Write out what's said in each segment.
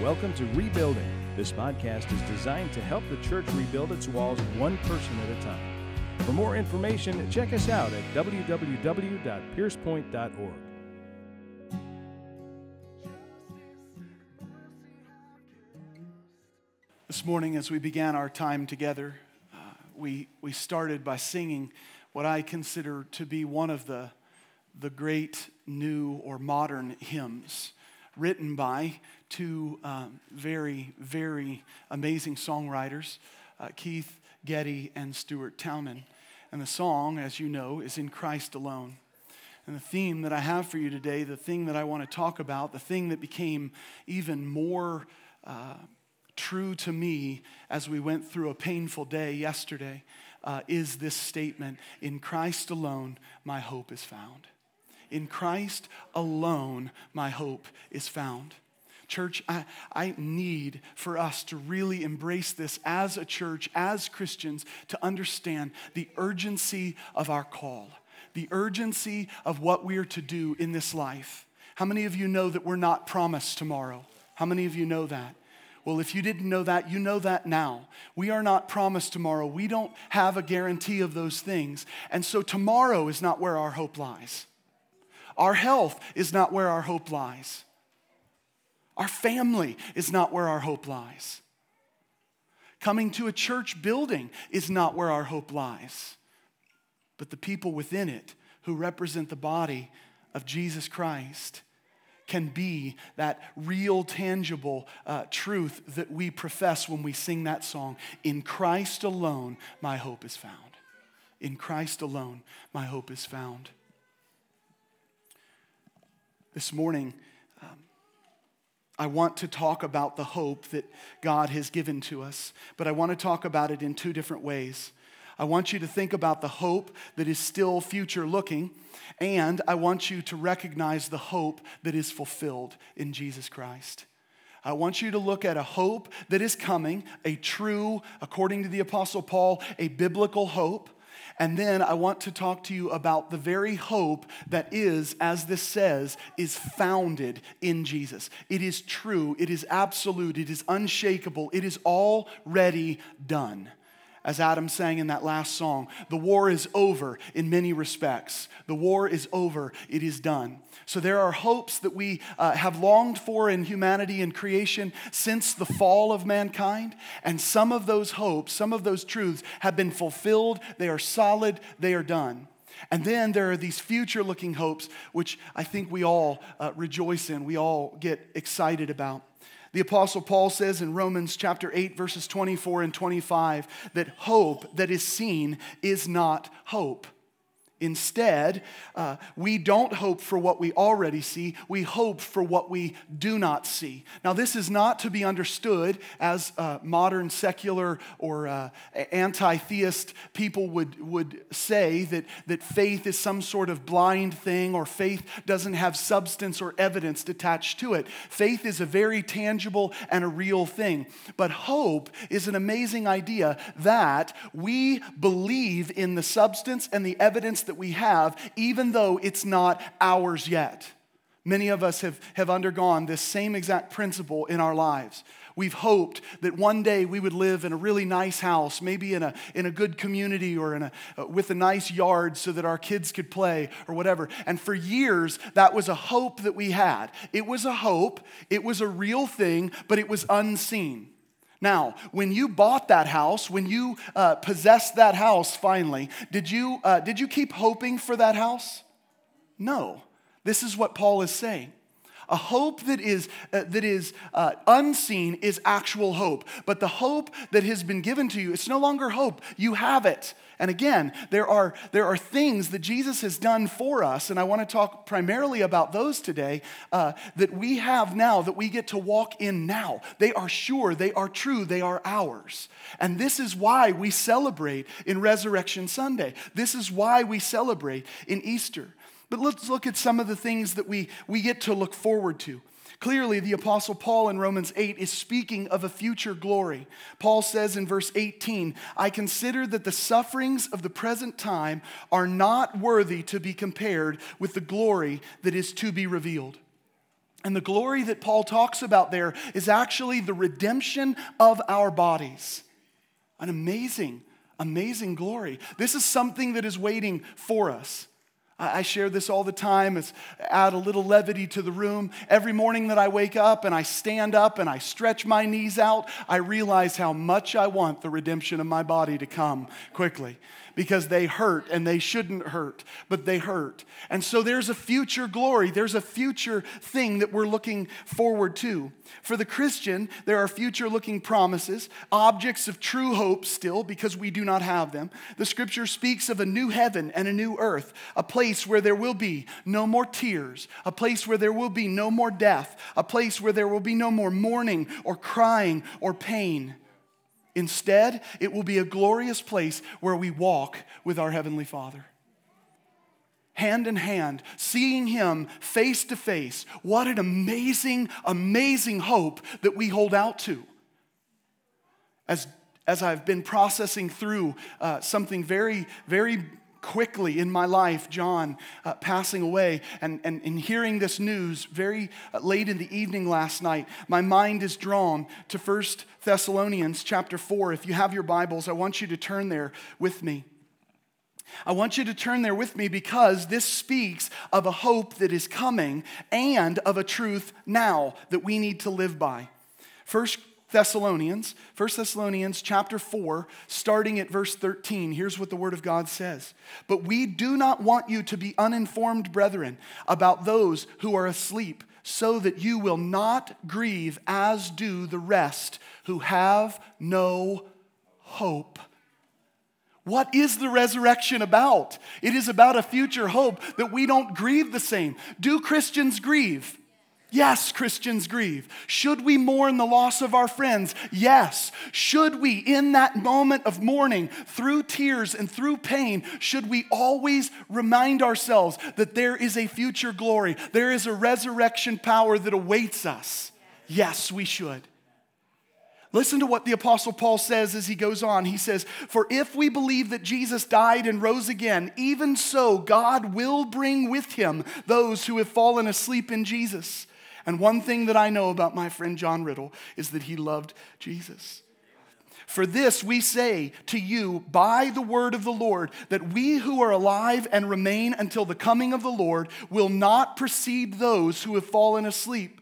Welcome to Rebuilding. This podcast is designed to help the church rebuild its walls one person at a time. For more information, check us out at www.piercepoint.org. This morning, as we began our time together, uh, we, we started by singing what I consider to be one of the, the great new or modern hymns written by two um, very, very amazing songwriters, uh, Keith Getty and Stuart Townend. And the song, as you know, is In Christ Alone. And the theme that I have for you today, the thing that I want to talk about, the thing that became even more uh, true to me as we went through a painful day yesterday, uh, is this statement In Christ alone, my hope is found. In Christ alone, my hope is found. Church, I, I need for us to really embrace this as a church, as Christians, to understand the urgency of our call, the urgency of what we are to do in this life. How many of you know that we're not promised tomorrow? How many of you know that? Well, if you didn't know that, you know that now. We are not promised tomorrow. We don't have a guarantee of those things. And so tomorrow is not where our hope lies. Our health is not where our hope lies. Our family is not where our hope lies. Coming to a church building is not where our hope lies. But the people within it who represent the body of Jesus Christ can be that real, tangible uh, truth that we profess when we sing that song. In Christ alone, my hope is found. In Christ alone, my hope is found. This morning, um, I want to talk about the hope that God has given to us, but I want to talk about it in two different ways. I want you to think about the hope that is still future looking, and I want you to recognize the hope that is fulfilled in Jesus Christ. I want you to look at a hope that is coming, a true, according to the Apostle Paul, a biblical hope and then I want to talk to you about the very hope that is, as this says, is founded in Jesus. It is true, it is absolute, it is unshakable, it is already done as Adam sang in that last song, the war is over in many respects. The war is over, it is done. So there are hopes that we uh, have longed for in humanity and creation since the fall of mankind. And some of those hopes, some of those truths have been fulfilled. They are solid, they are done. And then there are these future looking hopes, which I think we all uh, rejoice in, we all get excited about. The Apostle Paul says in Romans chapter 8, verses 24 and 25, that hope that is seen is not hope. Instead, uh, we don't hope for what we already see, we hope for what we do not see. Now, this is not to be understood as uh, modern secular or uh, anti theist people would, would say that, that faith is some sort of blind thing or faith doesn't have substance or evidence attached to it. Faith is a very tangible and a real thing. But hope is an amazing idea that we believe in the substance and the evidence that we have, even though it's not ours yet. Many of us have, have undergone this same exact principle in our lives. We've hoped that one day we would live in a really nice house, maybe in a, in a good community or in a, uh, with a nice yard so that our kids could play or whatever. And for years, that was a hope that we had. It was a hope, it was a real thing, but it was unseen. Now, when you bought that house, when you uh, possessed that house finally, did you, uh, did you keep hoping for that house? No. This is what Paul is saying. A hope that is, uh, that is uh, unseen is actual hope. But the hope that has been given to you, it's no longer hope. You have it. And again, there are, there are things that Jesus has done for us, and I want to talk primarily about those today uh, that we have now, that we get to walk in now. They are sure, they are true, they are ours. And this is why we celebrate in Resurrection Sunday. This is why we celebrate in Easter. But let's look at some of the things that we, we get to look forward to. Clearly, the Apostle Paul in Romans 8 is speaking of a future glory. Paul says in verse 18, I consider that the sufferings of the present time are not worthy to be compared with the glory that is to be revealed. And the glory that Paul talks about there is actually the redemption of our bodies. An amazing, amazing glory. This is something that is waiting for us. I share this all the time. It's add a little levity to the room. Every morning that I wake up and I stand up and I stretch my knees out, I realize how much I want the redemption of my body to come quickly because they hurt and they shouldn't hurt, but they hurt. And so there's a future glory, there's a future thing that we're looking forward to. For the Christian, there are future looking promises, objects of true hope still, because we do not have them. The scripture speaks of a new heaven and a new earth, a place where there will be no more tears, a place where there will be no more death, a place where there will be no more mourning or crying or pain. Instead, it will be a glorious place where we walk with our Heavenly Father. Hand in hand, seeing Him face to face. What an amazing, amazing hope that we hold out to. As, as I've been processing through uh, something very, very quickly in my life, John uh, passing away, and, and, and hearing this news very uh, late in the evening last night, my mind is drawn to First Thessalonians chapter 4. If you have your Bibles, I want you to turn there with me. I want you to turn there with me because this speaks of a hope that is coming and of a truth now that we need to live by. First Thessalonians, 1 Thessalonians chapter 4, starting at verse 13. Here's what the word of God says. But we do not want you to be uninformed, brethren, about those who are asleep, so that you will not grieve as do the rest who have no hope. What is the resurrection about? It is about a future hope that we don't grieve the same. Do Christians grieve? Yes, Christians grieve. Should we mourn the loss of our friends? Yes. Should we, in that moment of mourning, through tears and through pain, should we always remind ourselves that there is a future glory? There is a resurrection power that awaits us? Yes, we should. Listen to what the Apostle Paul says as he goes on. He says, For if we believe that Jesus died and rose again, even so God will bring with him those who have fallen asleep in Jesus. And one thing that I know about my friend John Riddle is that he loved Jesus. For this we say to you by the word of the Lord that we who are alive and remain until the coming of the Lord will not precede those who have fallen asleep.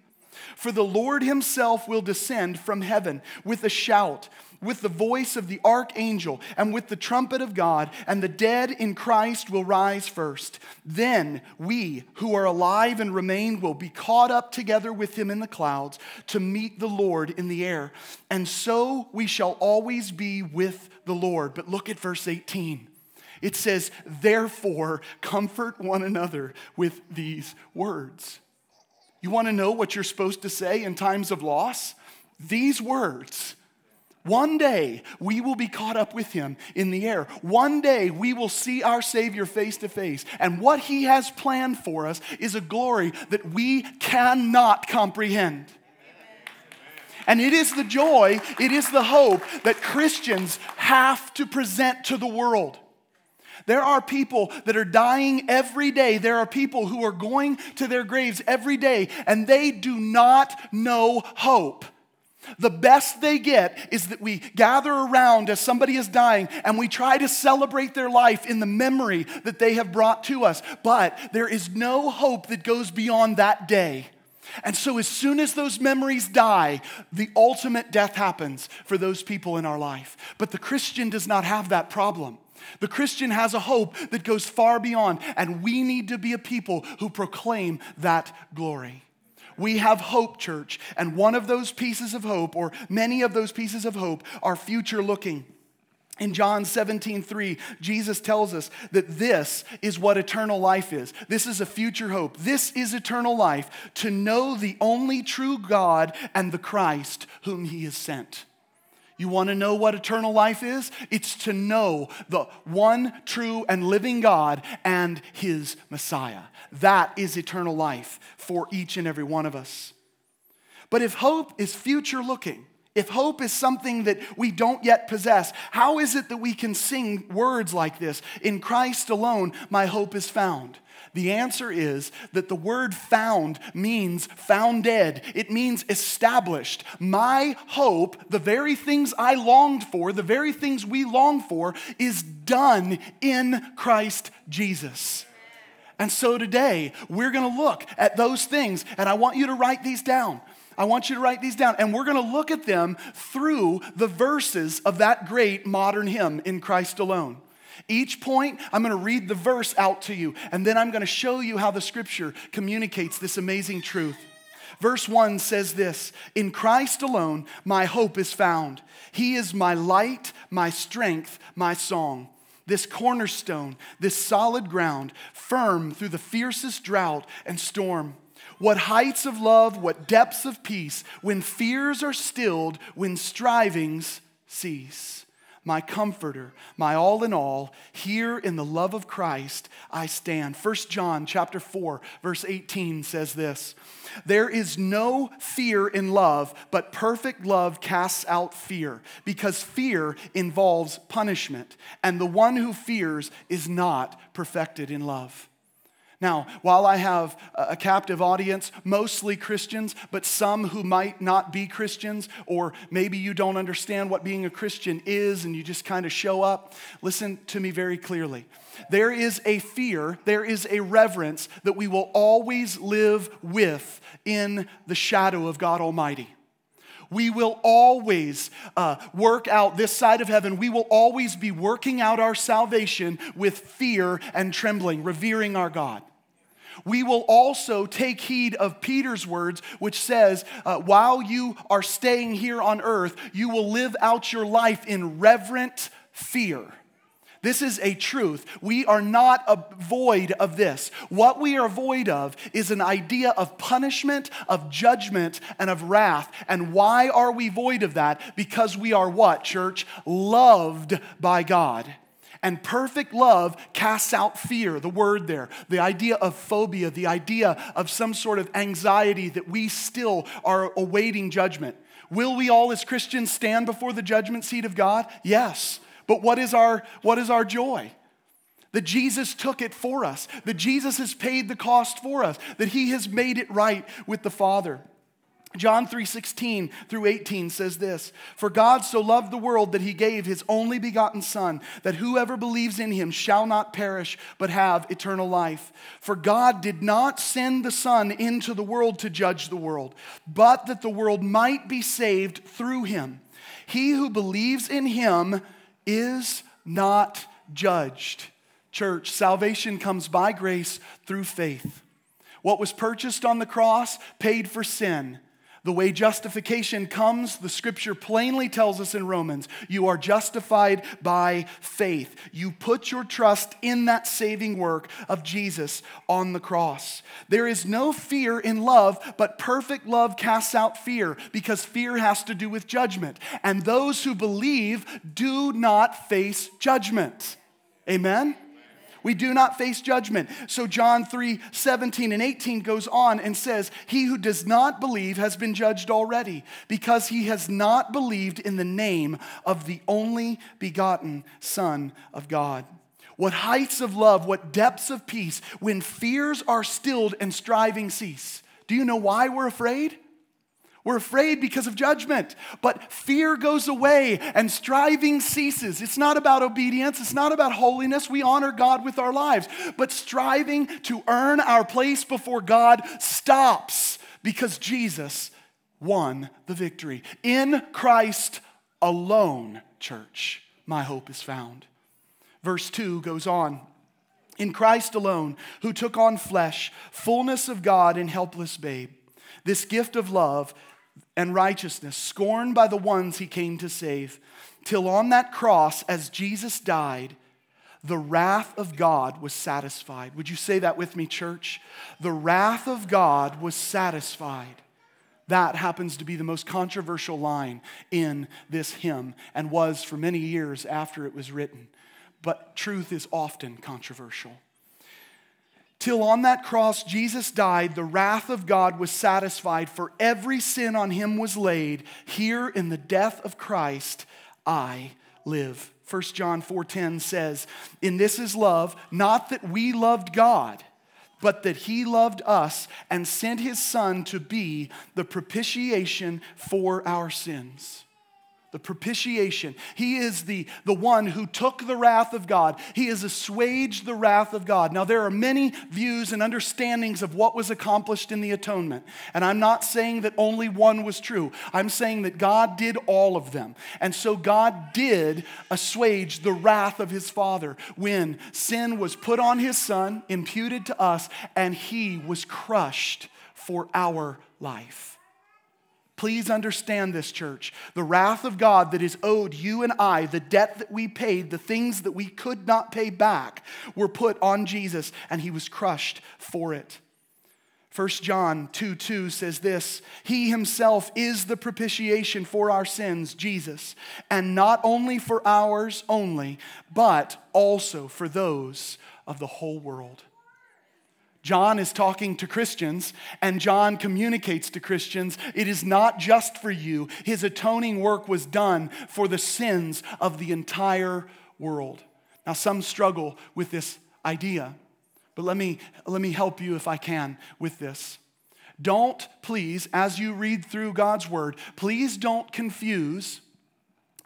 For the Lord himself will descend from heaven with a shout with the voice of the archangel and with the trumpet of God, and the dead in Christ will rise first. Then we who are alive and remain will be caught up together with him in the clouds to meet the Lord in the air. And so we shall always be with the Lord. But look at verse 18. It says, Therefore, comfort one another with these words. You want to know what you're supposed to say in times of loss? These words one day we will be caught up with him in the air. One day we will see our Savior face to face. And what he has planned for us is a glory that we cannot comprehend. And it is the joy, it is the hope that Christians have to present to the world. There are people that are dying every day. There are people who are going to their graves every day, and they do not know hope. The best they get is that we gather around as somebody is dying and we try to celebrate their life in the memory that they have brought to us. But there is no hope that goes beyond that day. And so, as soon as those memories die, the ultimate death happens for those people in our life. But the Christian does not have that problem. The Christian has a hope that goes far beyond, and we need to be a people who proclaim that glory. We have hope, church. And one of those pieces of hope, or many of those pieces of hope, are future looking. In John 17, 3, Jesus tells us that this is what eternal life is. This is a future hope. This is eternal life to know the only true God and the Christ whom he has sent. You want to know what eternal life is? It's to know the one true and living God and his Messiah. That is eternal life for each and every one of us. But if hope is future looking, If hope is something that we don't yet possess, how is it that we can sing words like this? In Christ alone, my hope is found. The answer is that the word found means founded. It means established. My hope, the very things I longed for, the very things we long for, is done in Christ Jesus. And so today, we're gonna look at those things, and I want you to write these down. I want you to write these down, and we're to look at them through the verses of that great modern hymn, In Christ Alone. Each point, I'm going to read the verse out to you, and then I'm going to show you how the scripture communicates this amazing truth. Verse 1 says this In Christ alone, my hope is found. He is my light, my strength, my song. This cornerstone, this solid ground, firm through the fiercest drought and storm. What heights of love, what depths of peace, when fears are stilled, when strivings cease. My comforter, my all in all, here in the love of Christ I stand. 1 John chapter 4 verse 18 says this. There is no fear in love, but perfect love casts out fear, because fear involves punishment, and the one who fears is not perfected in love. Now, while I have a captive audience, mostly Christians, but some who might not be Christians, or maybe you don't understand what being a Christian is and you just kind of show up, listen to me very clearly. There is a fear, there is a reverence that we will always live with in the shadow of God Almighty. We will always uh, work out this side of heaven. We will always be working out our salvation with fear and trembling, revering our God we will also take heed of Peter's words, which says, uh, While you are staying here on earth, you will live out your life in reverent fear. This is a truth. We are not a- void of this. What we are void of is an idea of punishment, of judgment, and of wrath. And why are we void of that? Because we are what, church? Loved by God. And perfect love casts out fear, the word there, the idea of phobia, the idea of some sort of anxiety that we still are awaiting judgment. Will we all as Christians stand before the judgment seat of God? Yes. But what is our, what is our joy? That Jesus took it for us, that Jesus has paid the cost for us, that he has made it right with the Father. John 3:16 through 18 says this, "For God so loved the world that he gave his only begotten son, that whoever believes in him shall not perish but have eternal life. For God did not send the son into the world to judge the world, but that the world might be saved through him. He who believes in him is not judged." Church, salvation comes by grace through faith. What was purchased on the cross paid for sin. The way justification comes, the scripture plainly tells us in Romans, you are justified by faith. You put your trust in that saving work of Jesus on the cross. There is no fear in love, but perfect love casts out fear because fear has to do with judgment. And those who believe do not face judgment. Amen? We do not face judgment. So John 3 17 and 18 goes on and says, He who does not believe has been judged already, because he has not believed in the name of the only begotten Son of God. What heights of love, what depths of peace, when fears are stilled and striving cease. Do you know why we're afraid? We're afraid because of judgment, but fear goes away and striving ceases. It's not about obedience, it's not about holiness. We honor God with our lives, but striving to earn our place before God stops because Jesus won the victory. In Christ alone, church, my hope is found. Verse 2 goes on. In Christ alone, who took on flesh, fullness of God and helpless babe. This gift of love and righteousness, scorned by the ones he came to save, till on that cross, as Jesus died, the wrath of God was satisfied. Would you say that with me, church? The wrath of God was satisfied. That happens to be the most controversial line in this hymn and was for many years after it was written. But truth is often controversial. Till on that cross Jesus died, the wrath of God was satisfied, for every sin on him was laid. Here in the death of Christ, I live. 1 John 4:10 says, "In this is love, not that we loved God, but that he loved us and sent his son to be the propitiation for our sins." The propitiation. He is the, the one who took the wrath of God. He has assuaged the wrath of God. Now, there are many views and understandings of what was accomplished in the atonement. And I'm not saying that only one was true. I'm saying that God did all of them. And so God did assuage the wrath of his Father when sin was put on his Son, imputed to us, and he was crushed for our life. Please understand this, church. The wrath of God that is owed you and I, the debt that we paid, the things that we could not pay back, were put on Jesus, and he was crushed for it. 1 John 2 2 says this He himself is the propitiation for our sins, Jesus, and not only for ours only, but also for those of the whole world. John is talking to Christians, and John communicates to Christians it is not just for you. His atoning work was done for the sins of the entire world. Now, some struggle with this idea, but let me, let me help you if I can with this. Don't, please, as you read through God's word, please don't confuse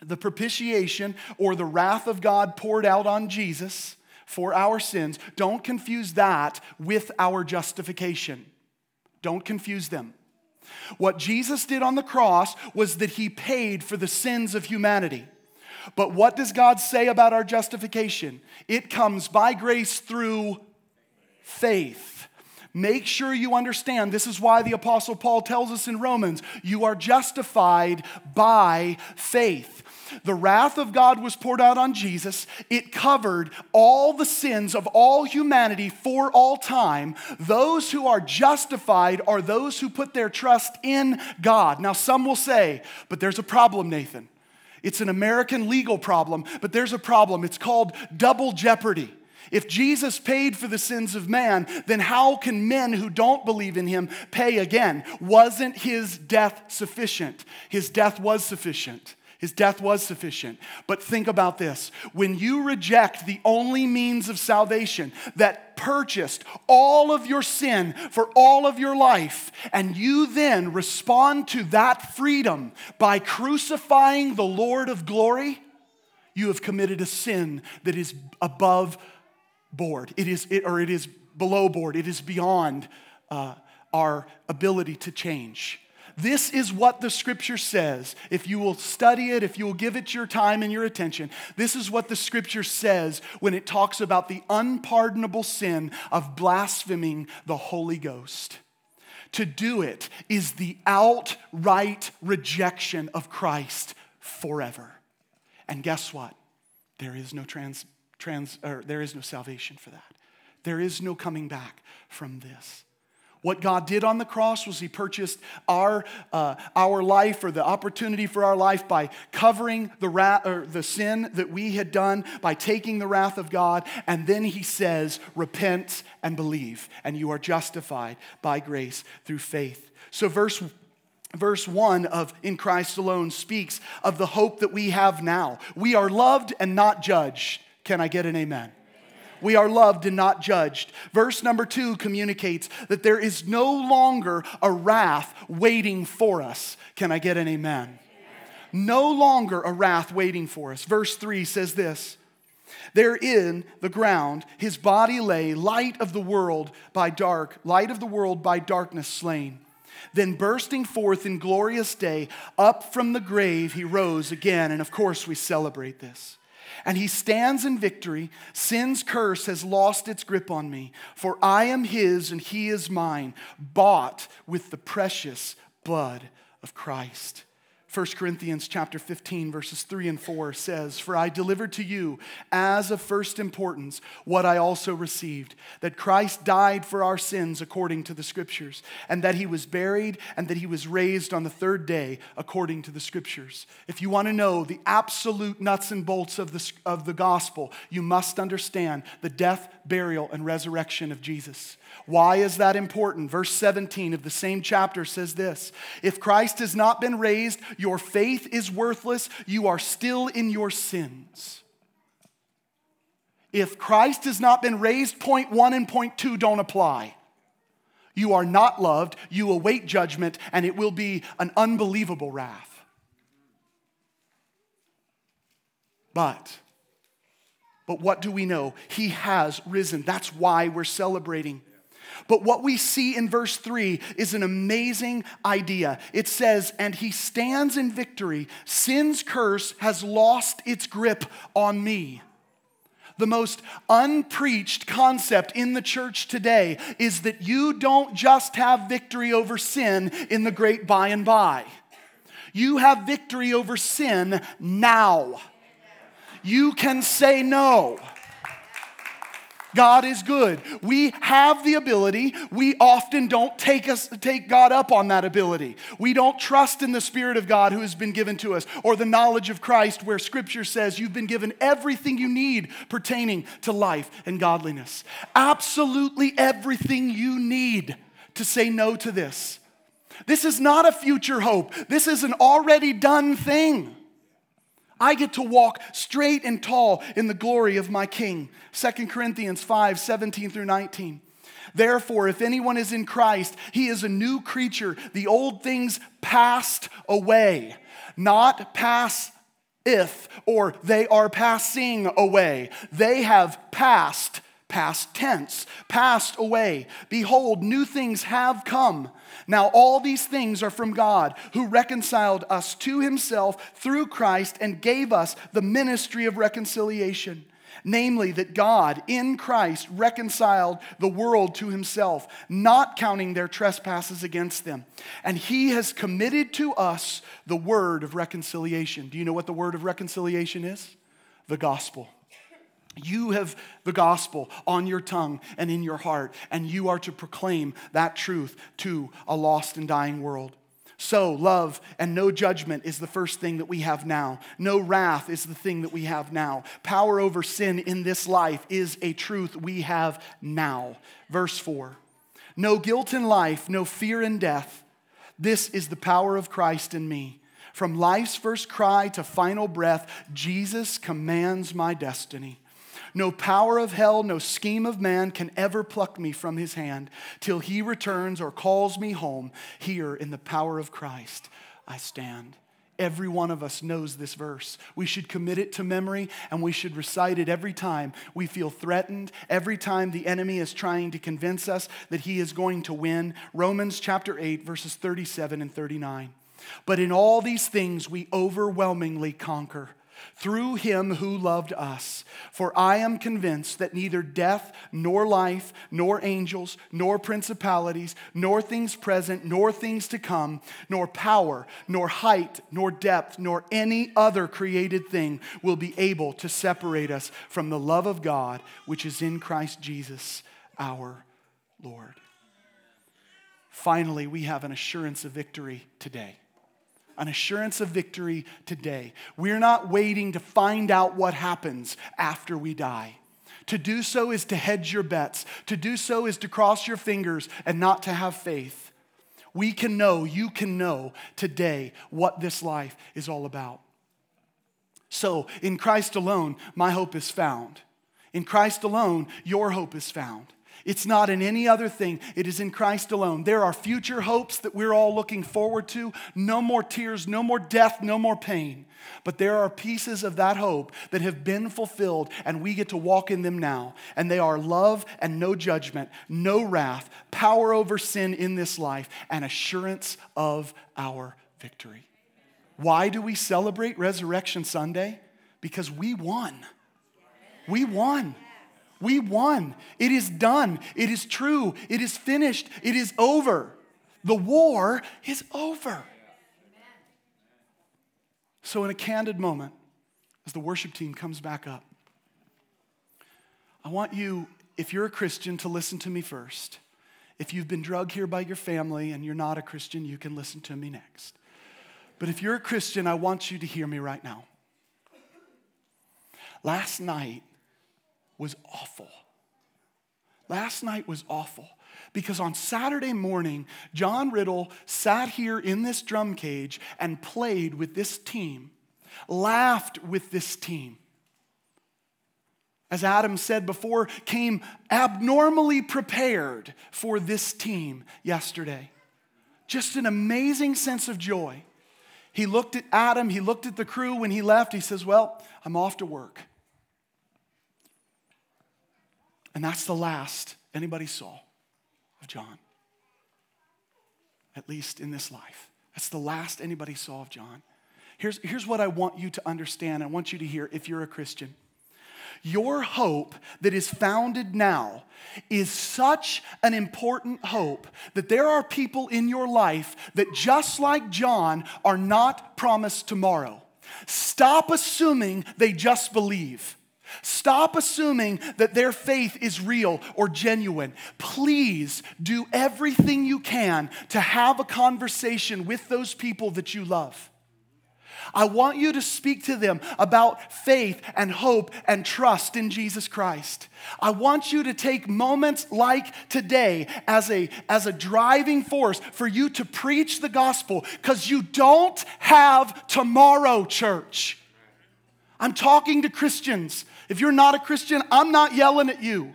the propitiation or the wrath of God poured out on Jesus for our sins, don't confuse that with our justification. Don't confuse them. What Jesus did on the cross was that he paid for the sins of humanity. But what does God say about our justification? It comes by grace through faith. Make sure you understand this is why the Apostle Paul tells us in Romans you are justified by faith. The wrath of God was poured out on Jesus. It covered all the sins of all humanity for all time. Those who are justified are those who put their trust in God. Now, some will say, but there's a problem, Nathan. It's an American legal problem, but there's a problem. It's called double jeopardy. If Jesus paid for the sins of man, then how can men who don't believe in him pay again? Wasn't his death sufficient? His death was sufficient. His death was sufficient. But think about this when you reject the only means of salvation that purchased all of your sin for all of your life, and you then respond to that freedom by crucifying the Lord of glory, you have committed a sin that is above board. It is, it, or it is below board. It is beyond uh, our ability to change. This is what the scripture says. If you will study it, if you will give it your time and your attention, this is what the scripture says when it talks about the unpardonable sin of blaspheming the Holy Ghost. To do it is the outright rejection of Christ forever. And guess what? There is no trans, trans or there is no salvation for that. There is no coming back from this. What God did on the cross was He purchased our, uh, our life or the opportunity for our life by covering the, or the sin that we had done, by taking the wrath of God. And then He says, Repent and believe, and you are justified by grace through faith. So, verse verse 1 of in Christ alone speaks of the hope that we have now. We are loved and not judged. Can I get an amen? We are loved and not judged. Verse number two communicates that there is no longer a wrath waiting for us. Can I get an amen? No longer a wrath waiting for us. Verse three says this. There in the ground his body lay, light of the world by dark, light of the world by darkness slain. Then, bursting forth in glorious day, up from the grave he rose again. And of course, we celebrate this and he stands in victory. Sin's curse has lost its grip on me, for I am his and he is mine, bought with the precious blood of Christ. 1 Corinthians chapter 15 verses 3 and 4 says, "For I delivered to you as of first importance what I also received, that Christ died for our sins according to the scriptures, and that he was buried and that he was raised on the third day according to the scriptures." If you want to know the absolute nuts and bolts of the of the gospel, you must understand the death, burial and resurrection of Jesus. Why is that important? Verse 17 of the same chapter says this If Christ has not been raised, your faith is worthless, you are still in your sins. If Christ has not been raised, point one and point two don't apply. You are not loved, you await judgment, and it will be an unbelievable wrath. But, but what do we know? He has risen. That's why we're celebrating. But what we see in verse 3 is an amazing idea. It says, And he stands in victory. Sin's curse has lost its grip on me. The most unpreached concept in the church today is that you don't just have victory over sin in the great by and by. You have victory over sin now. You can say no. God is good. We have the ability. We often don't take us take God up on that ability. We don't trust in the spirit of God who has been given to us or the knowledge of Christ where scripture says you've been given everything you need pertaining to life and godliness. Absolutely everything you need to say no to this. This is not a future hope. This is an already done thing. I get to walk straight and tall in the glory of my King. 2 Corinthians 5 17 through 19. Therefore, if anyone is in Christ, he is a new creature. The old things passed away, not pass if, or they are passing away. They have passed, past tense, passed away. Behold, new things have come. Now, all these things are from God, who reconciled us to himself through Christ and gave us the ministry of reconciliation. Namely, that God in Christ reconciled the world to himself, not counting their trespasses against them. And he has committed to us the word of reconciliation. Do you know what the word of reconciliation is? The gospel. You have the gospel on your tongue and in your heart, and you are to proclaim that truth to a lost and dying world. So, love and no judgment is the first thing that we have now. No wrath is the thing that we have now. Power over sin in this life is a truth we have now. Verse 4 No guilt in life, no fear in death. This is the power of Christ in me. From life's first cry to final breath, Jesus commands my destiny. No power of hell, no scheme of man can ever pluck me from his hand till he returns or calls me home. Here in the power of Christ, I stand. Every one of us knows this verse. We should commit it to memory and we should recite it every time we feel threatened, every time the enemy is trying to convince us that he is going to win. Romans chapter 8, verses 37 and 39. But in all these things we overwhelmingly conquer through him who loved us. For I am convinced that neither death, nor life, nor angels, nor principalities, nor things present, nor things to come, nor power, nor height, nor depth, nor any other created thing will be able to separate us from the love of God which is in Christ Jesus our Lord. Finally, we have an assurance of victory today an assurance of victory today. We're not waiting to find out what happens after we die. To do so is to hedge your bets. To do so is to cross your fingers and not to have faith. We can know, you can know today what this life is all about. So, in Christ alone, my hope is found. In Christ alone, your hope is found. It's not in any other thing, it is in Christ alone. There are future hopes that we're all looking forward to. No more tears, no more death, no more pain. But there are pieces of that hope that have been fulfilled, and we get to walk in them now. And they are love and no judgment, no wrath, power over sin in this life, and assurance of our victory. Why do we celebrate Resurrection Sunday? Because we won. We won. We won. It is done. It is true. It is finished. It is over. The war is over. So, in a candid moment, as the worship team comes back up, I want you, if you're a Christian, to listen to me first. If you've been drugged here by your family and you're not a Christian, you can listen to me next. But if you're a Christian, I want you to hear me right now. Last night was awful. Last night was awful because on Saturday morning, John Riddle sat here in this drum cage and played with this team, laughed with this team. As Adam said before, came abnormally prepared for this team yesterday. Just an amazing sense of joy. He looked at Adam, he looked at the crew when he left. He says, Well, I'm off to work. And that's the last anybody saw of John, at least in this life. That's the last anybody saw of John. Here's, here's what I want you to understand. I want you to hear if you're a Christian. Your hope that is founded now is such an important hope that there are people in your life that, just like John, are not promised tomorrow. Stop assuming they just believe. Stop assuming that their faith is real or genuine. Please do everything you can to have a conversation with those people that you love. I want you to speak to them about faith and hope and trust in Jesus Christ. I want you to take moments like today as a, as a driving force for you to preach the gospel because you don't have tomorrow, church. I'm talking to Christians. If you're not a Christian, I'm not yelling at you.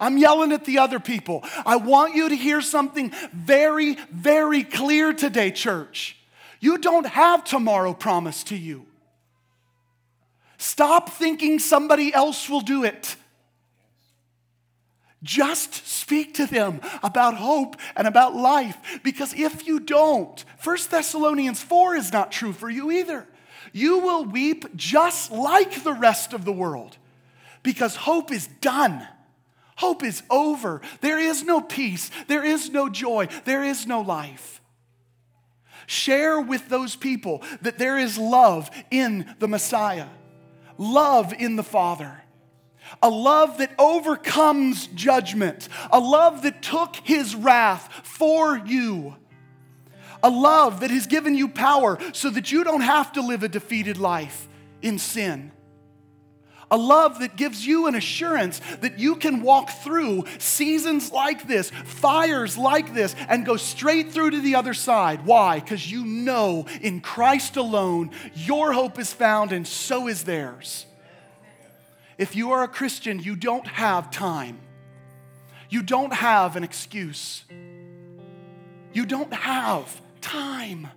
I'm yelling at the other people. I want you to hear something very, very clear today, church. You don't have tomorrow promised to you. Stop thinking somebody else will do it. Just speak to them about hope and about life because if you don't, 1 Thessalonians 4 is not true for you either you will weep just like the rest of the world because hope is done. Hope is over. There is no peace. There is no joy. There is no life. Share with those people that there is love in the Messiah, love in the Father, a love that overcomes judgment, a love that took his wrath for you a love that has given you power so that you don't have to live a defeated life in sin. A love that gives you an assurance that you can walk through seasons like this, fires like this, and go straight through to the other side. Why? Because you know in Christ alone your hope is found and so is theirs. If you are a Christian, you don't have time, you don't have an excuse, you don't have time.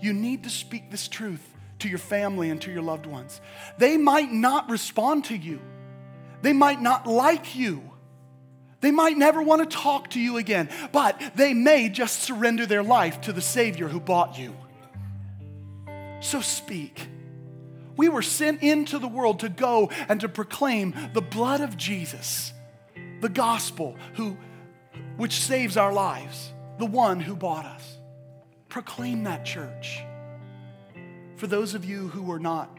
You need to speak this truth to your family and to your loved ones. They might not respond to you, they might not like you. They might never want to talk to you again, but they may just surrender their life to the Savior who bought you. So speak. We were sent into the world to go and to proclaim the blood of Jesus, the gospel, who which saves our lives, the one who bought us. Proclaim that, church. For those of you who are not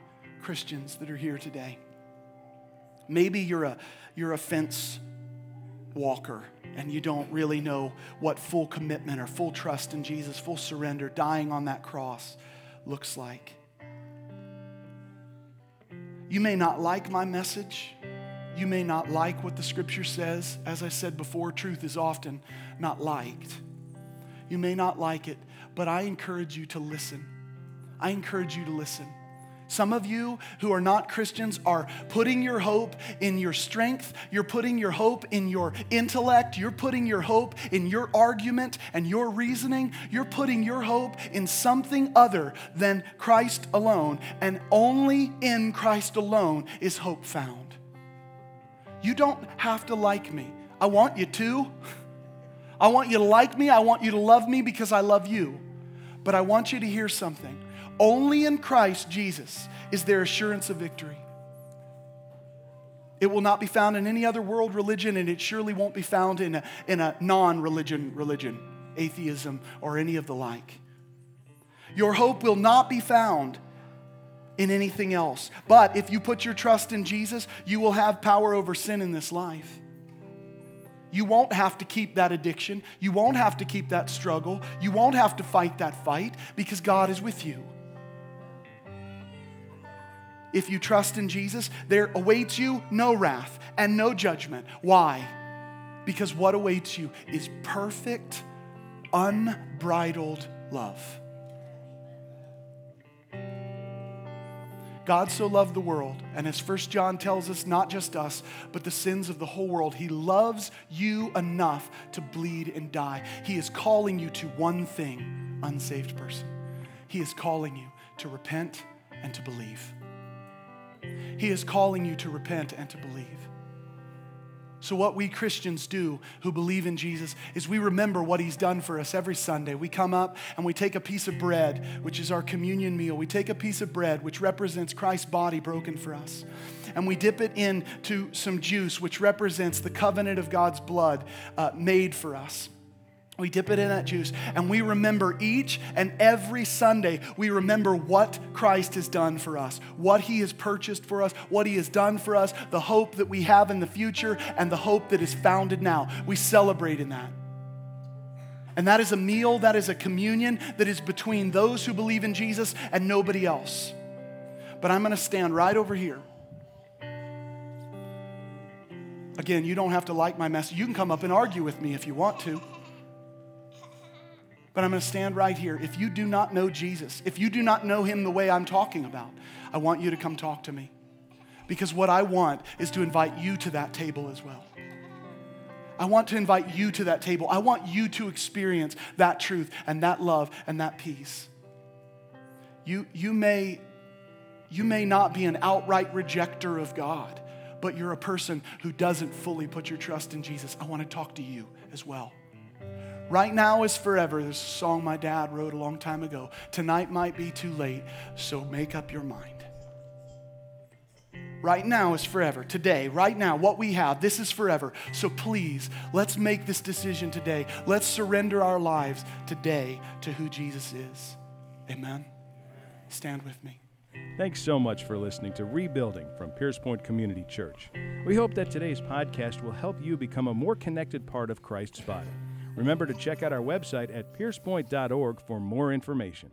Christians that are here today, maybe you're a, you're a fence walker and you don't really know what full commitment or full trust in Jesus, full surrender, dying on that cross looks like. You may not like my message. You may not like what the scripture says. As I said before, truth is often not liked. You may not like it, but I encourage you to listen. I encourage you to listen. Some of you who are not Christians are putting your hope in your strength. You're putting your hope in your intellect. You're putting your hope in your argument and your reasoning. You're putting your hope in something other than Christ alone. And only in Christ alone is hope found. You don't have to like me. I want you to. I want you to like me. I want you to love me because I love you. But I want you to hear something. Only in Christ Jesus is there assurance of victory. It will not be found in any other world religion, and it surely won't be found in a, in a non religion religion, atheism, or any of the like. Your hope will not be found in anything else. But if you put your trust in Jesus, you will have power over sin in this life. You won't have to keep that addiction. You won't have to keep that struggle. You won't have to fight that fight because God is with you. If you trust in Jesus, there awaits you no wrath and no judgment. Why? Because what awaits you is perfect, unbridled love. God so loved the world, and as First John tells us, not just us, but the sins of the whole world, He loves you enough to bleed and die. He is calling you to one thing, unsaved person. He is calling you to repent and to believe. He is calling you to repent and to believe. So, what we Christians do who believe in Jesus is we remember what He's done for us every Sunday. We come up and we take a piece of bread, which is our communion meal. We take a piece of bread, which represents Christ's body broken for us, and we dip it into some juice, which represents the covenant of God's blood uh, made for us. We dip it in that juice and we remember each and every Sunday, we remember what Christ has done for us, what he has purchased for us, what he has done for us, the hope that we have in the future, and the hope that is founded now. We celebrate in that. And that is a meal, that is a communion that is between those who believe in Jesus and nobody else. But I'm going to stand right over here. Again, you don't have to like my message. You can come up and argue with me if you want to. But I'm going to stand right here. If you do not know Jesus, if you do not know him the way I'm talking about, I want you to come talk to me. Because what I want is to invite you to that table as well. I want to invite you to that table. I want you to experience that truth and that love and that peace. You, you, may, you may not be an outright rejecter of God, but you're a person who doesn't fully put your trust in Jesus. I want to talk to you as well. Right now is forever. There's a song my dad wrote a long time ago. Tonight might be too late, so make up your mind. Right now is forever. Today, right now, what we have, this is forever. So please, let's make this decision today. Let's surrender our lives today to who Jesus is. Amen. Stand with me. Thanks so much for listening to Rebuilding from Pierce Point Community Church. We hope that today's podcast will help you become a more connected part of Christ's body. Remember to check out our website at piercepoint.org for more information.